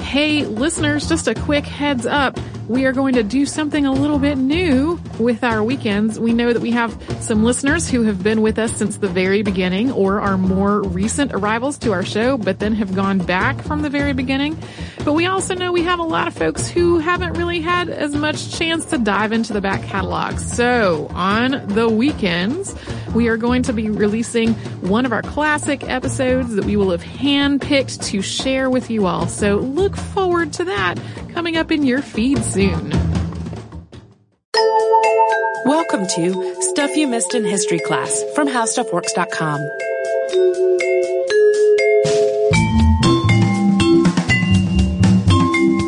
Hey, listeners, just a quick heads up. We are going to do something a little bit new with our weekends. We know that we have some listeners who have been with us since the very beginning or are more recent arrivals to our show, but then have gone back from the very beginning. But we also know we have a lot of folks who haven't really had as much chance to dive into the back catalog. So on the weekends, we are going to be releasing one of our classic episodes that we will have handpicked to share with you all. So look forward to that coming up in your feed soon. Welcome to Stuff You Missed in History class from HowStuffWorks.com.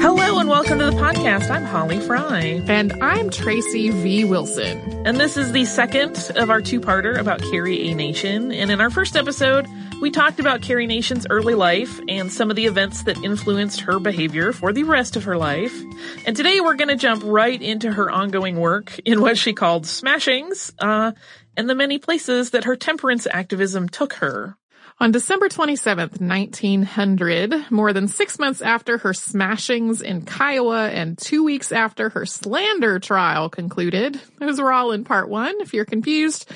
Hello and welcome to the podcast. I'm Holly Fry. And I'm Tracy V. Wilson. And this is the second of our two-parter about Carrie A. Nation. And in our first episode, we talked about Carrie Nation's early life and some of the events that influenced her behavior for the rest of her life. And today we're going to jump right into her ongoing work in what she called smashings, uh, and the many places that her temperance activism took her. On December 27th, 1900, more than six months after her smashings in Kiowa and two weeks after her slander trial concluded, those were all in part one, if you're confused,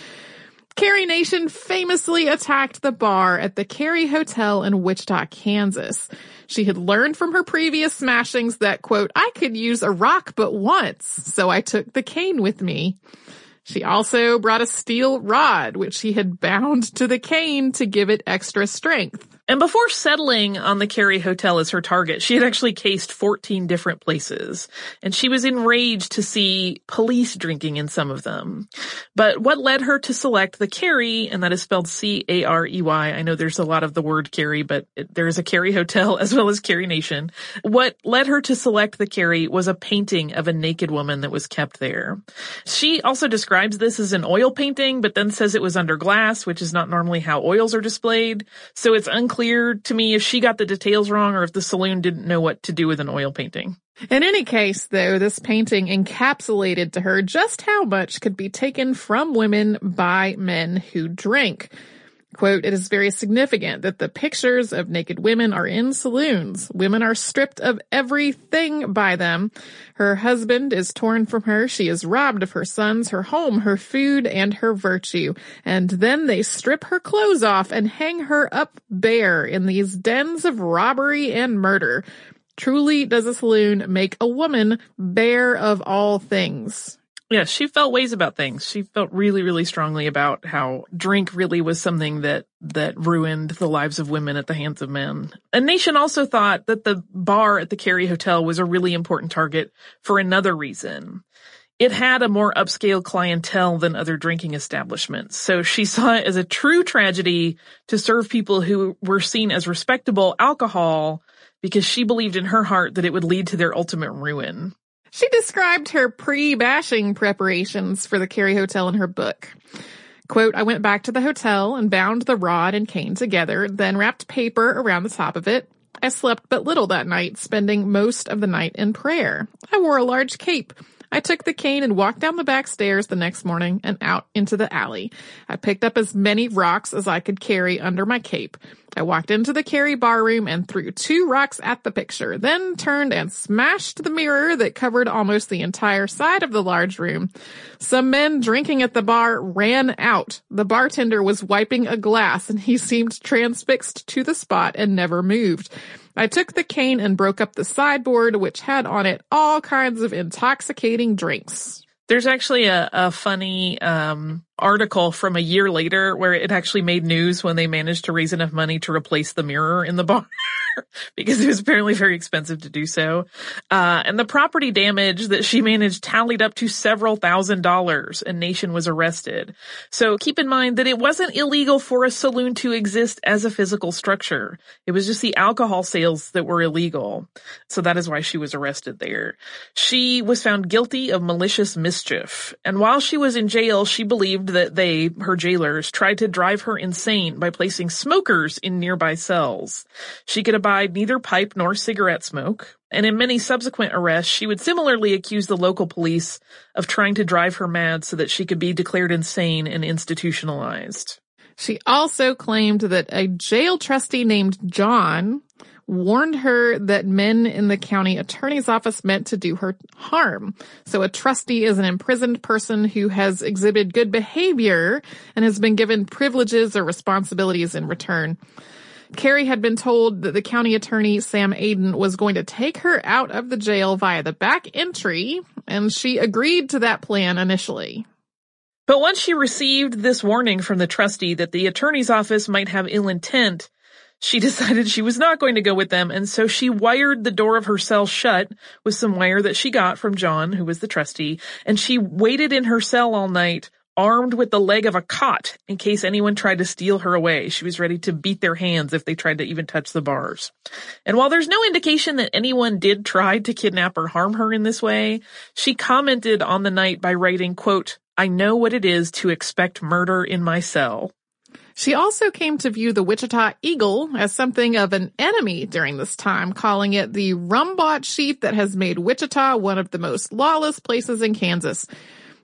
Carrie Nation famously attacked the bar at the Carey Hotel in Wichita, Kansas. She had learned from her previous smashings that, quote, I could use a rock but once, so I took the cane with me. She also brought a steel rod, which she had bound to the cane to give it extra strength. And before settling on the Carey Hotel as her target, she had actually cased 14 different places. And she was enraged to see police drinking in some of them. But what led her to select the Carey, and that is spelled C-A-R-E-Y. I know there's a lot of the word Carrie, but there is a Carey Hotel as well as Carrie Nation. What led her to select the Carey was a painting of a naked woman that was kept there. She also describes this as an oil painting, but then says it was under glass, which is not normally how oils are displayed. So it's unclear unclear to me if she got the details wrong or if the saloon didn't know what to do with an oil painting. In any case, though, this painting encapsulated to her just how much could be taken from women by men who drink. Quote, it is very significant that the pictures of naked women are in saloons. Women are stripped of everything by them. Her husband is torn from her. She is robbed of her sons, her home, her food, and her virtue. And then they strip her clothes off and hang her up bare in these dens of robbery and murder. Truly does a saloon make a woman bare of all things. Yeah, she felt ways about things. She felt really, really strongly about how drink really was something that, that ruined the lives of women at the hands of men. A nation also thought that the bar at the Carey Hotel was a really important target for another reason. It had a more upscale clientele than other drinking establishments, so she saw it as a true tragedy to serve people who were seen as respectable alcohol because she believed in her heart that it would lead to their ultimate ruin. She described her pre-bashing preparations for the Carey Hotel in her book. Quote, I went back to the hotel and bound the rod and cane together, then wrapped paper around the top of it. I slept but little that night, spending most of the night in prayer. I wore a large cape. I took the cane and walked down the back stairs the next morning and out into the alley. I picked up as many rocks as I could Carey under my cape. I walked into the carry bar room and threw two rocks at the picture, then turned and smashed the mirror that covered almost the entire side of the large room. Some men drinking at the bar ran out. The bartender was wiping a glass and he seemed transfixed to the spot and never moved. I took the cane and broke up the sideboard, which had on it all kinds of intoxicating drinks. There's actually a, a funny um, article from a year later where it actually made news when they managed to raise enough money to replace the mirror in the bar because it was apparently very expensive to do so. Uh, and the property damage that she managed tallied up to several thousand dollars and Nation was arrested. So keep in mind that it wasn't illegal for a saloon to exist as a physical structure. It was just the alcohol sales that were illegal. So that is why she was arrested there. She was found guilty of malicious mischief. And while she was in jail, she believed that they, her jailers, tried to drive her insane by placing smokers in nearby cells. She could abide neither pipe nor cigarette smoke, and in many subsequent arrests, she would similarly accuse the local police of trying to drive her mad so that she could be declared insane and institutionalized. She also claimed that a jail trustee named John warned her that men in the county attorney's office meant to do her harm. So a trustee is an imprisoned person who has exhibited good behavior and has been given privileges or responsibilities in return. Carrie had been told that the county attorney, Sam Amidon, was going to take her out of the jail via the back entry, and she agreed to that plan initially. But once she received this warning from the trustee that the attorney's office might have ill intent, she decided she was not going to go with them, and so she wired the door of her cell shut with some wire that she got from John, who was the trustee, and she waited in her cell all night, armed with the leg of a cot in case anyone tried to steal her away. She was ready to beat their hands if they tried to even touch the bars. And while there's no indication that anyone did try to kidnap or harm her in this way, she commented on the night by writing, quote, I know what it is to expect murder in my cell. She also came to view the Wichita Eagle as something of an enemy during this time, calling it the rumbot sheet that has made Wichita one of the most lawless places in Kansas.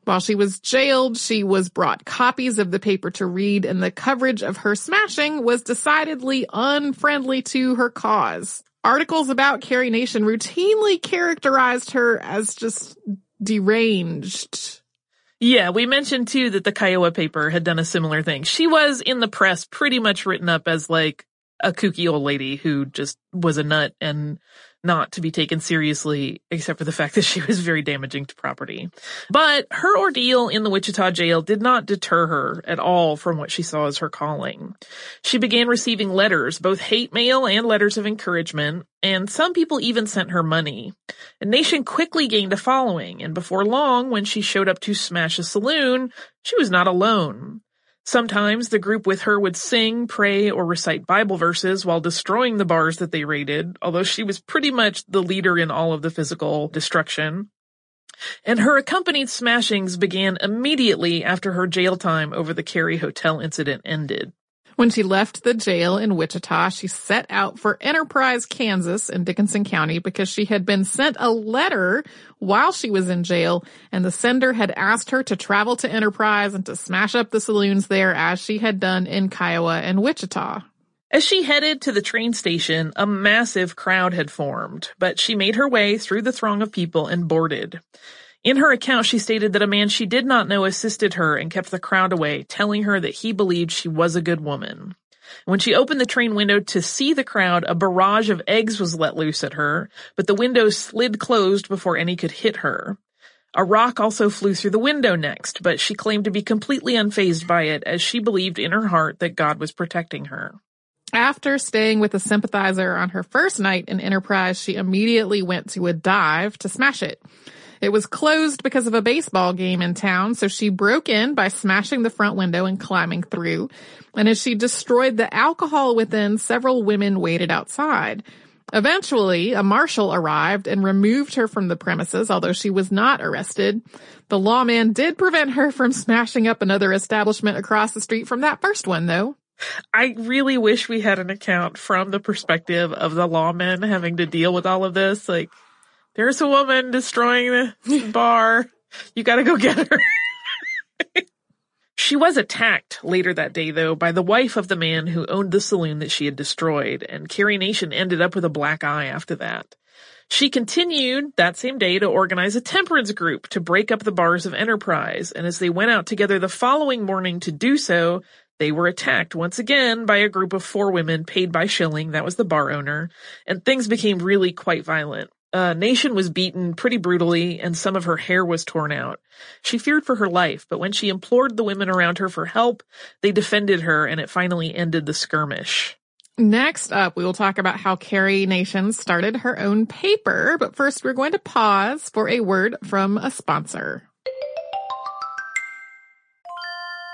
While she was jailed, she was brought copies of the paper to read and the coverage of her smashing was decidedly unfriendly to her cause. Articles about Carrie Nation routinely characterized her as just deranged. Yeah, we mentioned too that the Kiowa paper had done a similar thing. She was in the press pretty much written up as like a kooky old lady who just was a nut and not to be taken seriously, except for the fact that she was very damaging to property. But her ordeal in the Wichita jail did not deter her at all from what she saw as her calling. She began receiving letters, both hate mail and letters of encouragement, and some people even sent her money. A nation quickly gained a following, and before long, when she showed up to smash a saloon, she was not alone. Sometimes the group with her would sing, pray, or recite Bible verses while destroying the bars that they raided, although she was pretty much the leader in all of the physical destruction. And her accompanied smashings began immediately after her jail time over the Carey Hotel incident ended. When she left the jail in Wichita, she set out for Enterprise, Kansas in Dickinson County because she had been sent a letter while she was in jail and the sender had asked her to travel to Enterprise and to smash up the saloons there as she had done in Kiowa and Wichita. As she headed to the train station, a massive crowd had formed, but she made her way through the throng of people and boarded. In her account, she stated that a man she did not know assisted her and kept the crowd away, telling her that he believed she was a good woman. When she opened the train window to see the crowd, a barrage of eggs was let loose at her, but the window slid closed before any could hit her. A rock also flew through the window next, but she claimed to be completely unfazed by it as she believed in her heart that God was protecting her. After staying with a sympathizer on her first night in Enterprise, she immediately went to a dive to smash it. It was closed because of a baseball game in town, so she broke in by smashing the front window and climbing through. And as she destroyed the alcohol within, several women waited outside. Eventually, a marshal arrived and removed her from the premises, although she was not arrested. The lawman did prevent her from smashing up another establishment across the street from that first one, though. I really wish we had an account from the perspective of the lawmen having to deal with all of this. Like, there's a woman destroying the bar. You gotta go get her. she was attacked later that day, though, by the wife of the man who owned the saloon that she had destroyed, and Carrie Nation ended up with a black eye after that. She continued that same day to organize a temperance group to break up the bars of Enterprise, and as they went out together the following morning to do so, they were attacked once again by a group of four women paid by Schilling, that was the bar owner, and things became really quite violent. Uh, Nation was beaten pretty brutally and some of her hair was torn out. She feared for her life, but when she implored the women around her for help, they defended her and it finally ended the skirmish. Next up, we will talk about how Carrie Nation started her own paper, but first we're going to pause for a word from a sponsor.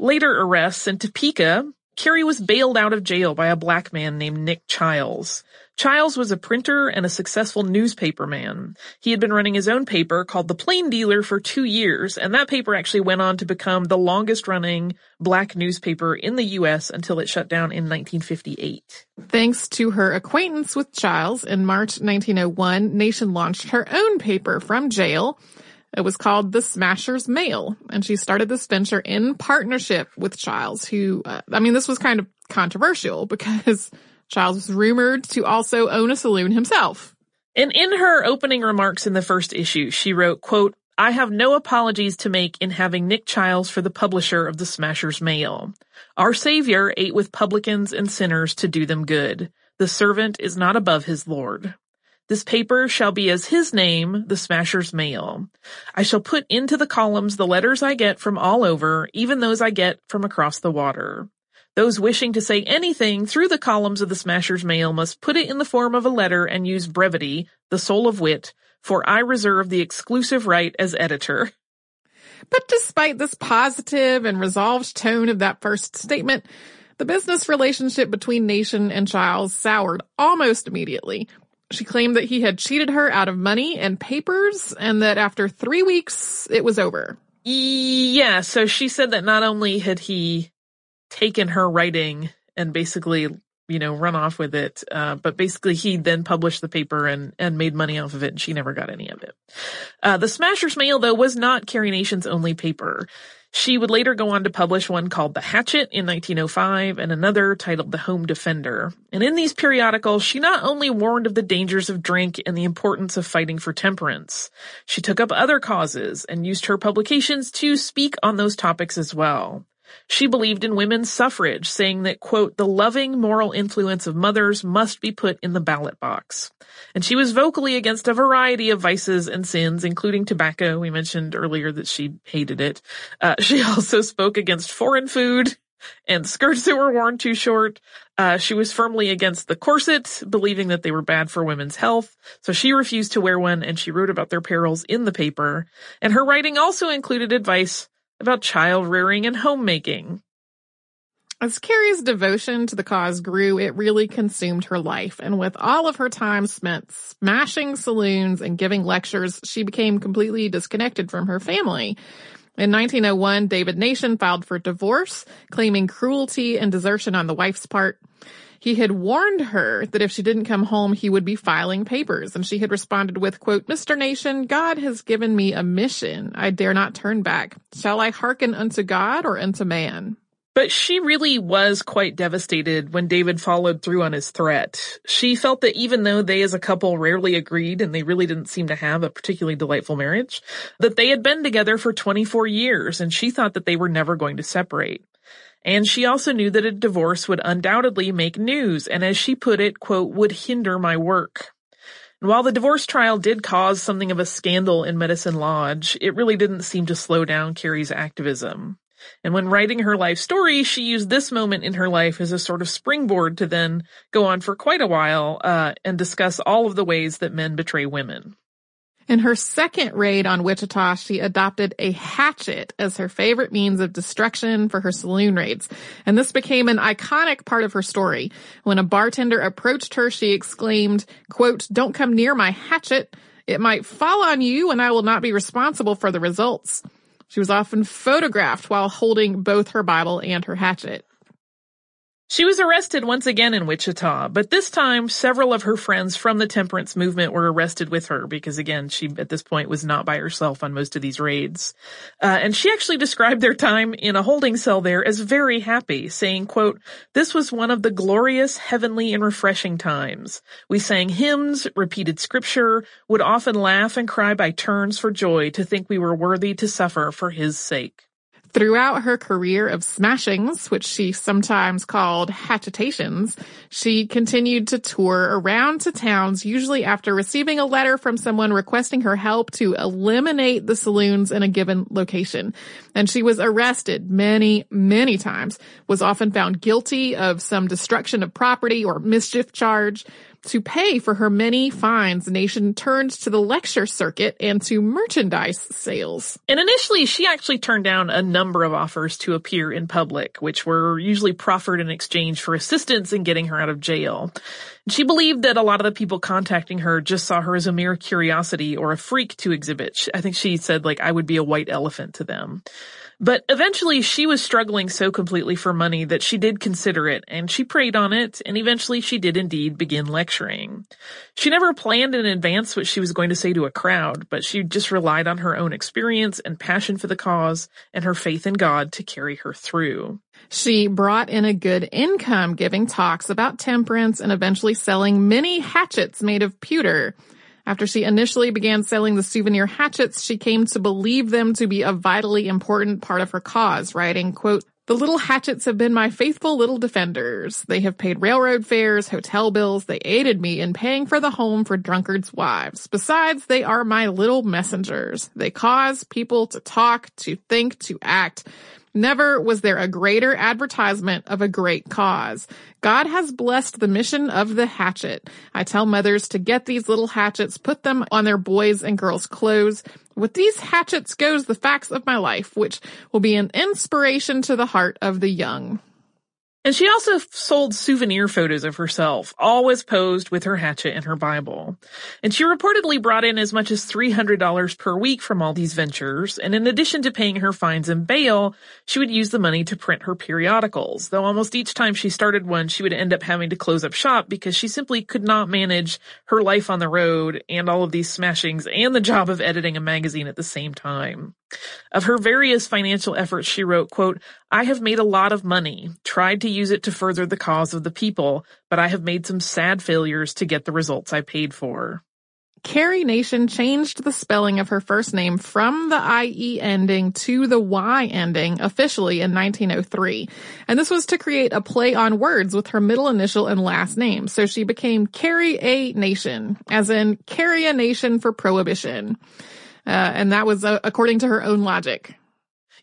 Later arrests in Topeka, Carrie was bailed out of jail by a black man named Nick Chiles. Chiles was a printer and a successful newspaper man. He had been running his own paper called The Plain Dealer for two years, and that paper actually went on to become the longest running black newspaper in the U.S. until it shut down in 1958. Thanks to her acquaintance with Chiles, in March 1901, Nation launched her own paper from jail. It was called the Smasher's Mail, and she started this venture in partnership with Chiles, who, uh, I mean, this was kind of controversial because Chiles was rumored to also own a saloon himself. And in her opening remarks in the first issue, she wrote, quote, I have no apologies to make in having Nick Chiles for the publisher of the Smasher's Mail. Our Savior ate with publicans and sinners to do them good. The servant is not above his Lord. This paper shall be as his name, the Smasher's Mail. I shall put into the columns the letters I get from all over, even those I get from across the water. Those wishing to say anything through the columns of the Smasher's Mail must put it in the form of a letter and use brevity, the soul of wit, for I reserve the exclusive right as editor. But despite this positive and resolved tone of that first statement, the business relationship between Nation and Chiles soured almost immediately she claimed that he had cheated her out of money and papers and that after three weeks, it was over. Yeah, so she said that not only had he taken her writing and basically, you know, run off with it, uh, but basically he then published the paper and, and made money off of it and she never got any of it. Uh, the Smasher's Mail, though, was not Carrie Nation's only paper. She would later go on to publish one called The Hatchet in 1905 and another titled The Home Defender. And in these periodicals, she not only warned of the dangers of drink and the importance of fighting for temperance, she took up other causes and used her publications to speak on those topics as well. She believed in women's suffrage, saying that, quote, the loving moral influence of mothers must be put in the ballot box. And she was vocally against a variety of vices and sins, including tobacco. We mentioned earlier that she hated it. Uh, she also spoke against foreign food and skirts that were worn too short. Uh, she was firmly against the corset, believing that they were bad for women's health. So she refused to wear one and she wrote about their perils in the paper. And her writing also included advice about child rearing and homemaking. As Carrie's devotion to the cause grew, it really consumed her life. And with all of her time spent smashing saloons and giving lectures, she became completely disconnected from her family. In 1901, David Nation filed for divorce, claiming cruelty and desertion on the wife's part. He had warned her that if she didn't come home, he would be filing papers. And she had responded with, quote, Mr. Nation, God has given me a mission. I dare not turn back. Shall I hearken unto God or unto man? But she really was quite devastated when David followed through on his threat. She felt that even though they as a couple rarely agreed and they really didn't seem to have a particularly delightful marriage, that they had been together for 24 years and she thought that they were never going to separate. And she also knew that a divorce would undoubtedly make news and as she put it, quote, would hinder my work. And while the divorce trial did cause something of a scandal in Medicine Lodge, it really didn't seem to slow down Carrie's activism. And when writing her life story, she used this moment in her life as a sort of springboard to then go on for quite a while uh, and discuss all of the ways that men betray women. In her second raid on Wichita, she adopted a hatchet as her favorite means of destruction for her saloon raids. And this became an iconic part of her story. When a bartender approached her, she exclaimed, quote, don't come near my hatchet. It might fall on you and I will not be responsible for the results. She was often photographed while holding both her Bible and her hatchet. She was arrested once again in Wichita, but this time several of her friends from the temperance movement were arrested with her because again, she at this point was not by herself on most of these raids. Uh, and she actually described their time in a holding cell there as very happy, saying, quote, this was one of the glorious, heavenly, and refreshing times. We sang hymns, repeated scripture, would often laugh and cry by turns for joy to think we were worthy to suffer for his sake. Throughout her career of smashings, which she sometimes called hatchetations, she continued to tour around to towns, usually after receiving a letter from someone requesting her help to eliminate the saloons in a given location. And she was arrested many, many times, was often found guilty of some destruction of property or mischief charge, to pay for her many fines, the Nation turned to the lecture circuit and to merchandise sales. And initially, she actually turned down a number of offers to appear in public, which were usually proffered in exchange for assistance in getting her out of jail. She believed that a lot of the people contacting her just saw her as a mere curiosity or a freak to exhibit. I think she said like, I would be a white elephant to them. But eventually she was struggling so completely for money that she did consider it and she prayed on it and eventually she did indeed begin lecturing. She never planned in advance what she was going to say to a crowd, but she just relied on her own experience and passion for the cause and her faith in God to carry her through. She brought in a good income giving talks about temperance and eventually selling many hatchets made of pewter. After she initially began selling the souvenir hatchets, she came to believe them to be a vitally important part of her cause, writing, quote, the little hatchets have been my faithful little defenders. They have paid railroad fares, hotel bills. They aided me in paying for the home for drunkards' wives. Besides, they are my little messengers. They cause people to talk, to think, to act. Never was there a greater advertisement of a great cause. God has blessed the mission of the hatchet. I tell mothers to get these little hatchets, put them on their boys and girls' clothes. With these hatchets goes the facts of my life, which will be an inspiration to the heart of the young. And she also sold souvenir photos of herself, always posed with her hatchet and her Bible. And she reportedly brought in as much as $300 per week from all these ventures, and in addition to paying her fines and bail, she would use the money to print her periodicals, though almost each time she started one, she would end up having to close up shop because she simply could not manage her life on the road and all of these smashings and the job of editing a magazine at the same time. Of her various financial efforts, she wrote, quote, I have made a lot of money, tried to use it to further the cause of the people, but I have made some sad failures to get the results I paid for. Carrie Nation changed the spelling of her first name from the IE ending to the Y ending officially in 1903. And this was to create a play on words with her middle initial and last name. So she became Carrie A. Nation, as in carry a nation for prohibition. Uh, and that was uh, according to her own logic.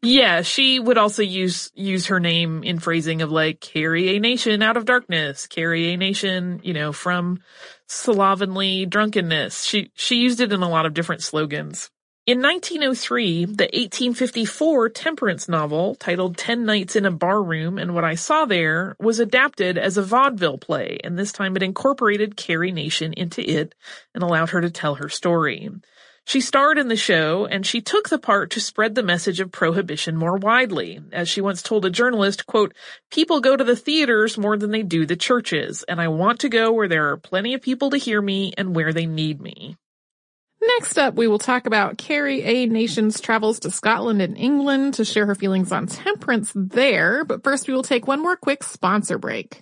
Yeah, she would also use use her name in phrasing of like carry a nation out of darkness, carry a nation, you know, from slovenly drunkenness. She she used it in a lot of different slogans. In 1903, the 1854 temperance novel titled Ten Nights in a Barroom and What I Saw There was adapted as a vaudeville play, and this time it incorporated Carrie Nation into it and allowed her to tell her story. She starred in the show and she took the part to spread the message of prohibition more widely. As she once told a journalist, quote, people go to the theaters more than they do the churches, and I want to go where there are plenty of people to hear me and where they need me. Next up, we will talk about Carrie A. Nation's travels to Scotland and England to share her feelings on temperance there. But first, we will take one more quick sponsor break.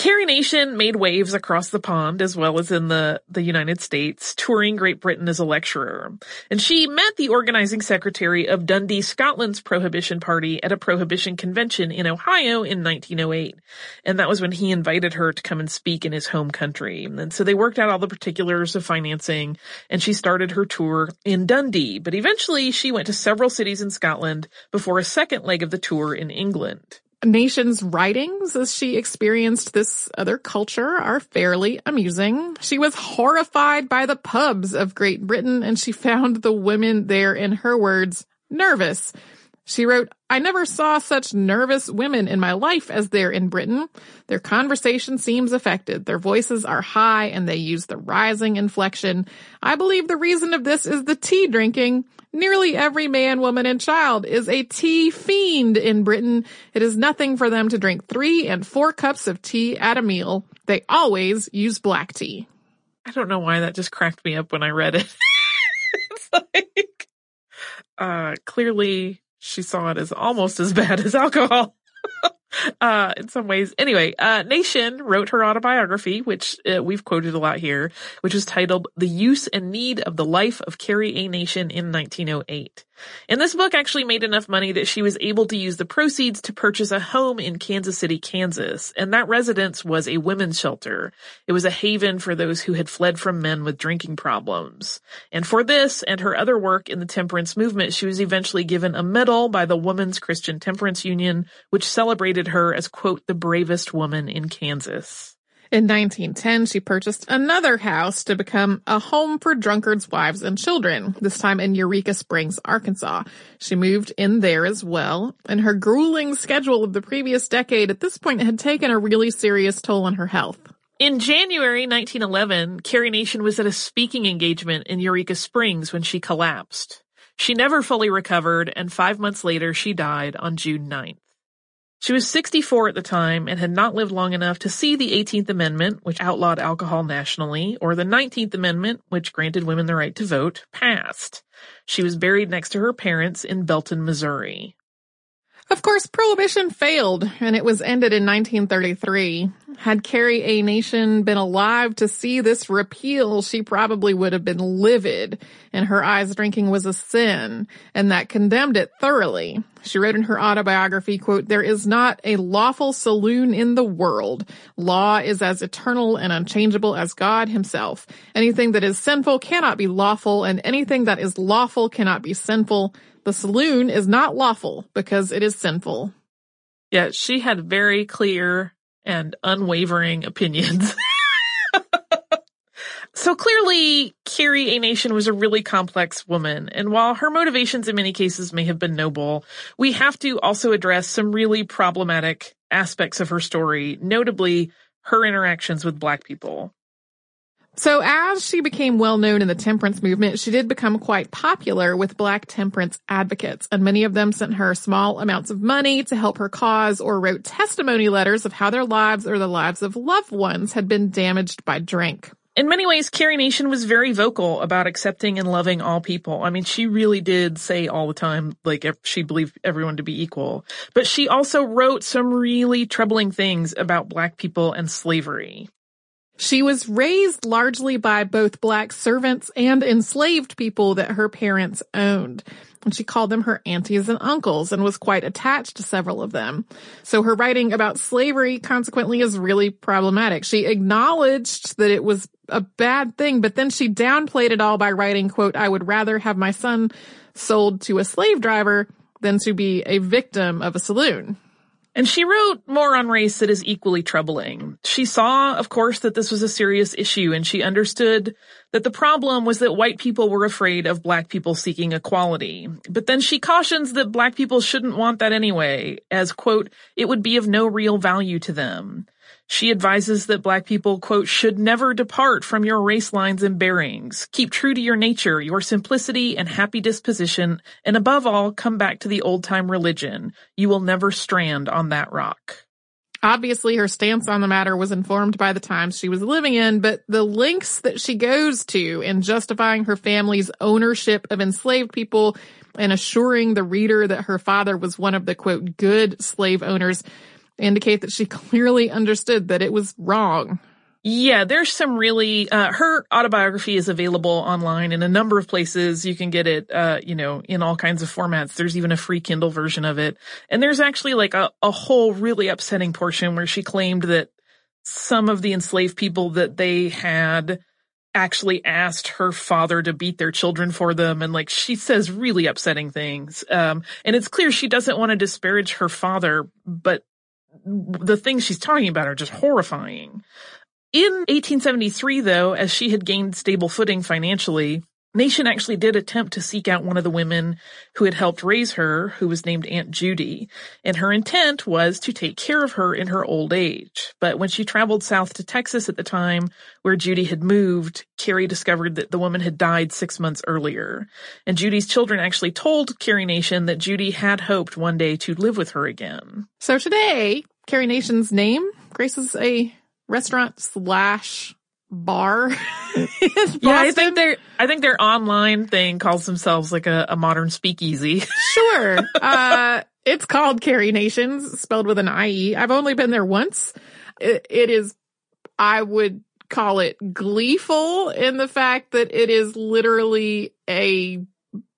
Carrie Nation made waves across the pond as well as in the, the United States, touring Great Britain as a lecturer. And she met the organizing secretary of Dundee, Scotland's Prohibition Party at a Prohibition convention in Ohio in 1908. And that was when he invited her to come and speak in his home country. And so they worked out all the particulars of financing and she started her tour in Dundee. But eventually she went to several cities in Scotland before a second leg of the tour in England. Nation's writings as she experienced this other culture are fairly amusing. She was horrified by the pubs of Great Britain and she found the women there, in her words, nervous. She wrote, I never saw such nervous women in my life as there in Britain. Their conversation seems affected. Their voices are high and they use the rising inflection. I believe the reason of this is the tea drinking. Nearly every man, woman, and child is a tea fiend in Britain. It is nothing for them to drink three and four cups of tea at a meal. They always use black tea. I don't know why that just cracked me up when I read it. it's like, uh, clearly she saw it as almost as bad as alcohol. uh, in some ways. Anyway, uh, Nation wrote her autobiography, which uh, we've quoted a lot here, which is titled The Use and Need of the Life of Carrie A. Nation in 1908. And this book actually made enough money that she was able to use the proceeds to purchase a home in Kansas City, Kansas. And that residence was a women's shelter. It was a haven for those who had fled from men with drinking problems. And for this and her other work in the temperance movement, she was eventually given a medal by the Women's Christian Temperance Union, which celebrated her as, quote, the bravest woman in Kansas. In 1910, she purchased another house to become a home for drunkards' wives and children, this time in Eureka Springs, Arkansas. She moved in there as well, and her grueling schedule of the previous decade at this point had taken a really serious toll on her health. In January 1911, Carrie Nation was at a speaking engagement in Eureka Springs when she collapsed. She never fully recovered, and five months later she died on June 9th. She was 64 at the time and had not lived long enough to see the 18th Amendment, which outlawed alcohol nationally, or the 19th Amendment, which granted women the right to vote, passed. She was buried next to her parents in Belton, Missouri. Of course, Prohibition failed, and it was ended in 1933. Had Carrie A. Nation been alive to see this repeal, she probably would have been livid. In her eyes, drinking was a sin, and that condemned it thoroughly. She wrote in her autobiography, quote, there is not a lawful saloon in the world. Law is as eternal and unchangeable as God himself. Anything that is sinful cannot be lawful, and anything that is lawful cannot be sinful. The saloon is not lawful because it is sinful. Yeah, she had very clear and unwavering opinions. so clearly, Carrie A. Nation was a really complex woman, and while her motivations in many cases may have been noble, we have to also address some really problematic aspects of her story, notably her interactions with black people. So as she became well known in the temperance movement, she did become quite popular with black temperance advocates, and many of them sent her small amounts of money to help her cause or wrote testimony letters of how their lives or the lives of loved ones had been damaged by drink. In many ways, Carrie Nation was very vocal about accepting and loving all people. I mean, she really did say all the time, like, she believed everyone to be equal. But she also wrote some really troubling things about black people and slavery. She was raised largely by both black servants and enslaved people that her parents owned. And she called them her aunties and uncles and was quite attached to several of them. So her writing about slavery consequently is really problematic. She acknowledged that it was a bad thing, but then she downplayed it all by writing, quote, I would rather have my son sold to a slave driver than to be a victim of a saloon. And she wrote more on race that is equally troubling. She saw, of course, that this was a serious issue and she understood that the problem was that white people were afraid of black people seeking equality. But then she cautions that black people shouldn't want that anyway, as quote, it would be of no real value to them. She advises that black people, quote, should never depart from your race lines and bearings. Keep true to your nature, your simplicity and happy disposition, and above all, come back to the old time religion. You will never strand on that rock. Obviously, her stance on the matter was informed by the times she was living in, but the lengths that she goes to in justifying her family's ownership of enslaved people and assuring the reader that her father was one of the quote, good slave owners indicate that she clearly understood that it was wrong. Yeah, there's some really, uh, her autobiography is available online in a number of places. You can get it, uh, you know, in all kinds of formats. There's even a free Kindle version of it. And there's actually like a, a whole really upsetting portion where she claimed that some of the enslaved people that they had actually asked her father to beat their children for them. And like she says really upsetting things. Um, and it's clear she doesn't want to disparage her father, but the things she's talking about are just horrifying. In 1873, though, as she had gained stable footing financially, Nation actually did attempt to seek out one of the women who had helped raise her, who was named Aunt Judy, and her intent was to take care of her in her old age. But when she traveled south to Texas at the time, where Judy had moved, Carrie discovered that the woman had died six months earlier. And Judy's children actually told Carrie Nation that Judy had hoped one day to live with her again. So today, Carrie Nation's name graces a restaurant slash bar. yeah, I think their I think their online thing calls themselves like a, a modern speakeasy. sure. Uh, it's called Carrie Nations, spelled with an IE. I've only been there once. It, it is, I would call it gleeful in the fact that it is literally a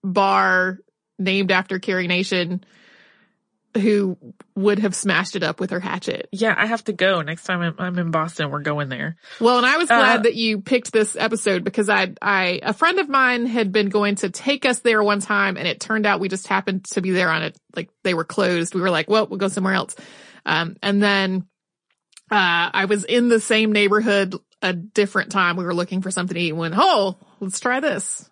bar named after Carrie Nation who would have smashed it up with her hatchet. Yeah, I have to go next time I'm, I'm in Boston. We're going there. Well, and I was glad uh, that you picked this episode because I, I, a friend of mine had been going to take us there one time and it turned out we just happened to be there on it. Like they were closed. We were like, well, we'll go somewhere else. Um, and then Uh, I was in the same neighborhood a different time. We were looking for something to eat and went, oh, let's try this.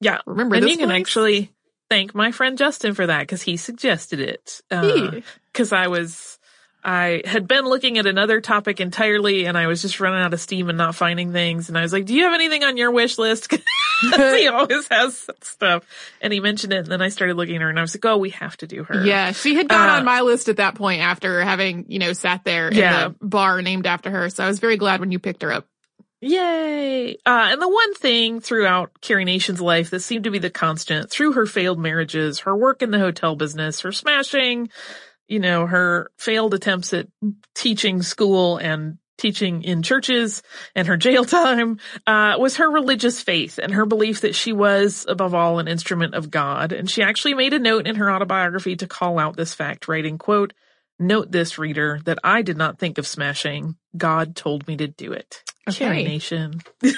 Yeah. Remember and this you can place? actually thank my friend Justin for that because he suggested it. Because I was, I had been looking at another topic entirely and I was just running out of steam and not finding things. And I was like, do you have anything on your wish list? he always has stuff. And he mentioned it and then I started looking at her and I was like, oh, we have to do her. Yeah, she had gone Uh, on my list at that point after having, you know, sat there Yeah. in the bar named after her. So I was very glad when you picked her up. Yay! Uh, and the one thing throughout Carrie Nation's life that seemed to be the constant through her failed marriages, her work in the hotel business, her smashing, you know, her failed attempts at teaching school and teaching in churches and her jail time, uh, was her religious faith and her belief that she was, above all, an instrument of God. And she actually made a note in her autobiography to call out this fact, writing, quote, Note this, reader, that I did not think of smashing. God told me to do it. Okay. Nation.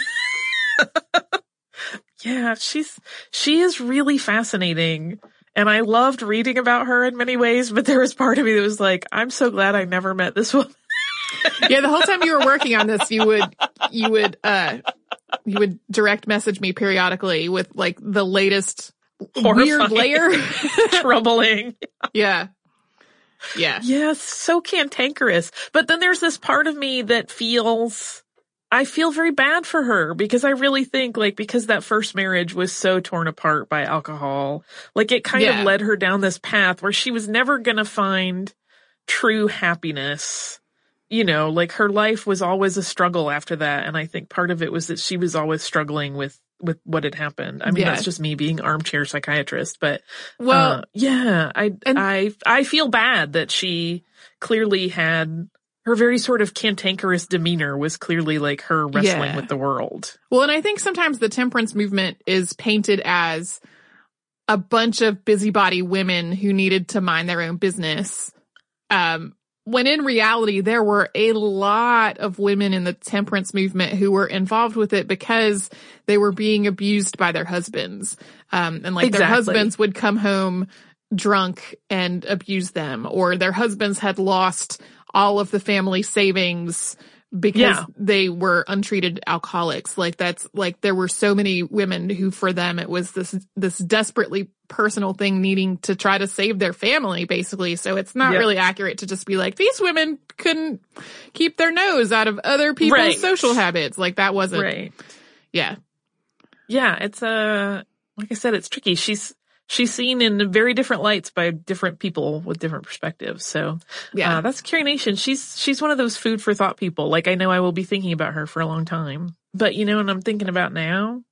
yeah, she's, she is really fascinating. And I loved reading about her in many ways, but there was part of me that was like, I'm so glad I never met this woman. Yeah, the whole time you were working on this, you would, you would, uh, you would direct message me periodically with like the latest weird Horrifying. layer. Troubling. yeah. Yeah. Yes, so cantankerous. But then there's this part of me that feels, I feel very bad for her because I really think like because that first marriage was so torn apart by alcohol, like it kind Yeah. of led her down this path where she was never gonna find true happiness. You know, like her life was always a struggle after that. And I think part of it was that she was always struggling with, with what had happened. I mean, Yeah. that's just me being armchair psychiatrist, but Well, uh, yeah, I, and- I, I feel bad that she clearly had her very sort of cantankerous demeanor was clearly like her wrestling Yeah. with the world. Well, and I think sometimes the temperance movement is painted as a bunch of busybody women who needed to mind their own business. Um, when in reality, there were a lot of women in the temperance movement who were involved with it because they were being abused by their husbands. Um, and like their husbands would come home drunk and abuse them or their husbands had lost all of the family savings because Yeah. they were untreated alcoholics. Like that's like there were so many women who for them it was this this desperately personal thing needing to try to save their family basically. So it's not Yeah. really accurate to just be like these women couldn't keep their nose out of other people's Right. social habits. Like that wasn't Right. yeah. Yeah. It's uh like I said, it's tricky. She's, she's seen in very different lights by different people with different perspectives. So Yeah. uh, that's Carrie Nation. She's, she's one of those food for thought people. Like I know I will be thinking about her for a long time, but you know what I'm thinking about now?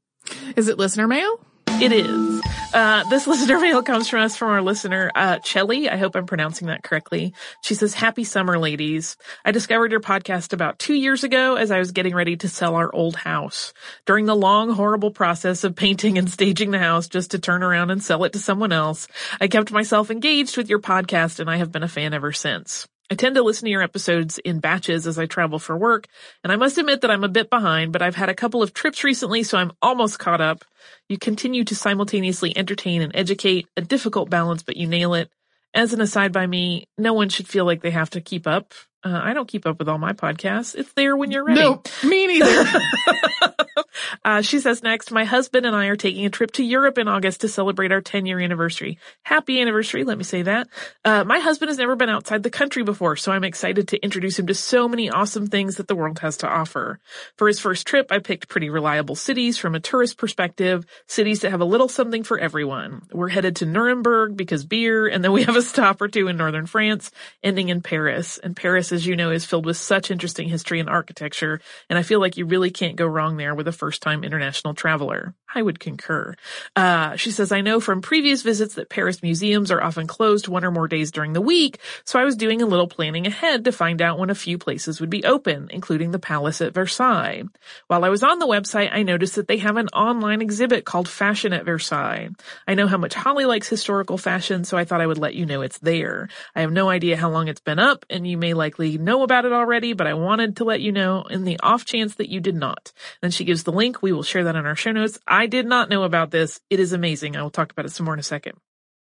Is it listener mail? It is. Uh, this listener mail comes from us from our listener, uh, Chelly. I hope I'm pronouncing that correctly. She says, happy summer, ladies. I discovered your podcast about two years ago as I was getting ready to sell our old house. During the long, horrible process of painting and staging the house just to turn around and sell it to someone else, I kept myself engaged with your podcast and I have been a fan ever since. I tend to listen to your episodes in batches as I travel for work, and I must admit that I'm a bit behind, but I've had a couple of trips recently, so I'm almost caught up. You continue to simultaneously entertain and educate, a difficult balance, but you nail it. As an aside by me, no one should feel like they have to keep up. Uh, I don't keep up with all my podcasts. It's there when you're ready. Nope. Me neither. Uh, she says next, my husband and I are taking a trip to Europe in August to celebrate our 10 year anniversary. Happy anniversary, let me say that. Uh, my husband has never been outside the country before, so I'm excited to introduce him to so many awesome things that the world has to offer. For his first trip, I picked pretty reliable cities from a tourist perspective, cities that have a little something for everyone. We're headed to Nuremberg because beer, and then we have a stop or two in northern France, ending in Paris. And Paris, as you know, is filled with such interesting history and architecture, and I feel like you really can't go wrong there with a first time international traveler. I would concur. Uh, she says, I know from previous visits that Paris museums are often closed one or more days during the week, so I was doing a little planning ahead to find out when a few places would be open, including the Palace at Versailles. While I was on the website, I noticed that they have an online exhibit called Fashion at Versailles. I know how much Holly likes historical fashion, so I thought I would let you know it's there. I have no idea how long it's been up, and you may likely know about it already, but I wanted to let you know in the off chance that you did not. Then she gives the link. We will share that in our show notes. I did not know about this. It is amazing. I will talk about it some more in a second.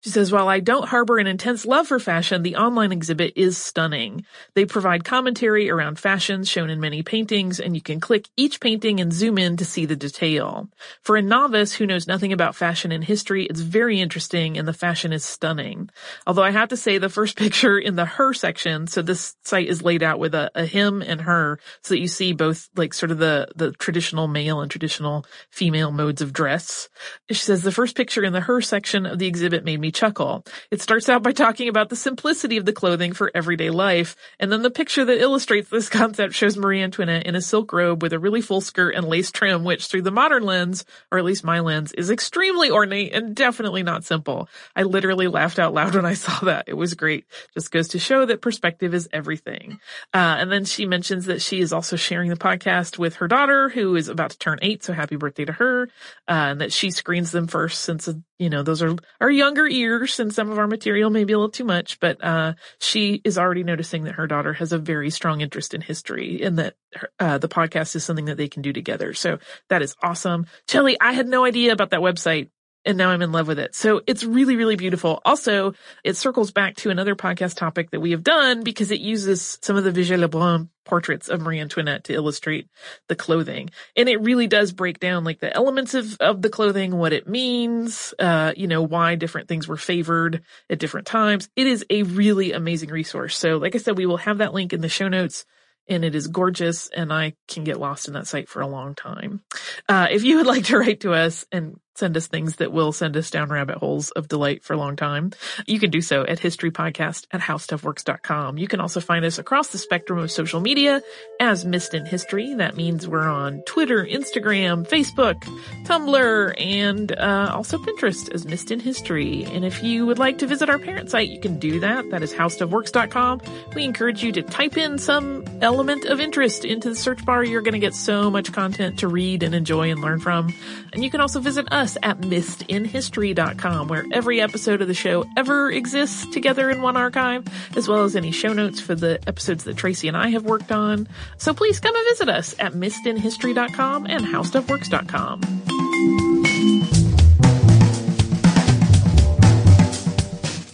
She says, while I don't harbor an intense love for fashion, the online exhibit is stunning. They provide commentary around fashions shown in many paintings, and you can click each painting and zoom in to see the detail. For a novice who knows nothing about fashion and history, it's very interesting and the fashion is stunning. Although I have to say the first picture in the her section, so this site is laid out with a, a him and her, so that you see both like sort of the, the traditional male and traditional female modes of dress. She says the first picture in the her section of the exhibit made me chuckle. It starts out by talking about the simplicity of the clothing for everyday life, and then the picture that illustrates this concept shows Marie Antoinette in a silk robe with a really full skirt and lace trim, which through the modern lens, or at least my lens, is extremely ornate and definitely not simple. I literally laughed out loud when I saw that. It was great. Just goes to show that perspective is everything. Uh, and then she mentions that she is also sharing the podcast with her daughter, who is about to turn eight, so happy birthday to her, uh, and that she screens them first since, you know, those are our younger ears and some of our material may be a little too much, but, uh, she is already noticing that her daughter has a very strong interest in history and that, uh, the podcast is something that they can do together. So that is awesome. Chelly, I had no idea about that website and now I'm in love with it. So it's really, really beautiful. Also, it circles back to another podcast topic that we have done because it uses some of the Vigée Lebrun portraits of Marie Antoinette to illustrate the clothing. And it really does break down like the elements of, of the clothing, what it means, uh, you know, why different things were favored at different times. It is a really amazing resource. So like I said, we will have that link in the show notes and it is gorgeous and I can get lost in that site for a long time. Uh, if you would like to write to us and send us things that will send us down rabbit holes of delight for a long time, you can do so at historypodcast at howstuffworks.com. You can also find us across the spectrum of social media as Missed in History. That means we're on Twitter, Instagram, Facebook, Tumblr, and uh, also Pinterest as Missed in History. And if you would like to visit our parent site, you can do that. That is howstuffworks.com. We encourage you to type in some element of interest into the search bar. You're going to get so much content to read and enjoy and learn from. And you can also visit us at missedinhistory.com, where every episode of the show ever exists together in one archive, as well as any show notes for the episodes that Tracy and I have worked on. So please come and visit us at missedinhistory.com and howstuffworks.com.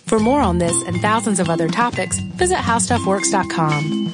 For more on this and thousands of other topics, visit howstuffworks.com.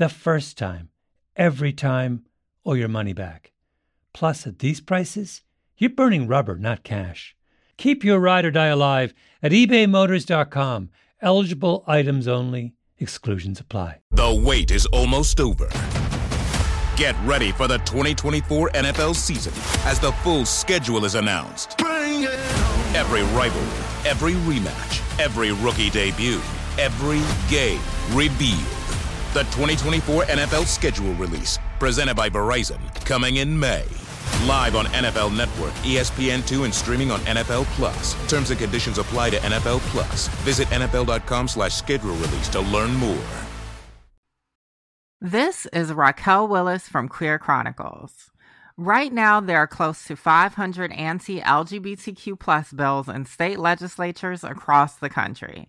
the first time, every time, or your money back. Plus, at these prices, you're burning rubber, not cash. Keep your ride or die alive at ebaymotors.com. Eligible items only, exclusions apply. The wait is almost over. Get ready for the 2024 NFL season as the full schedule is announced. Every rivalry, every rematch, every rookie debut, every game revealed. The 2024 NFL schedule release, presented by Verizon, coming in May. Live on NFL Network, ESPN2, and streaming on NFL Plus. Terms and conditions apply to NFL Plus. Visit NFL.com slash schedule release to learn more. This is Raquel Willis from Queer Chronicles. Right now, there are close to 500 anti LGBTQ plus bills in state legislatures across the country.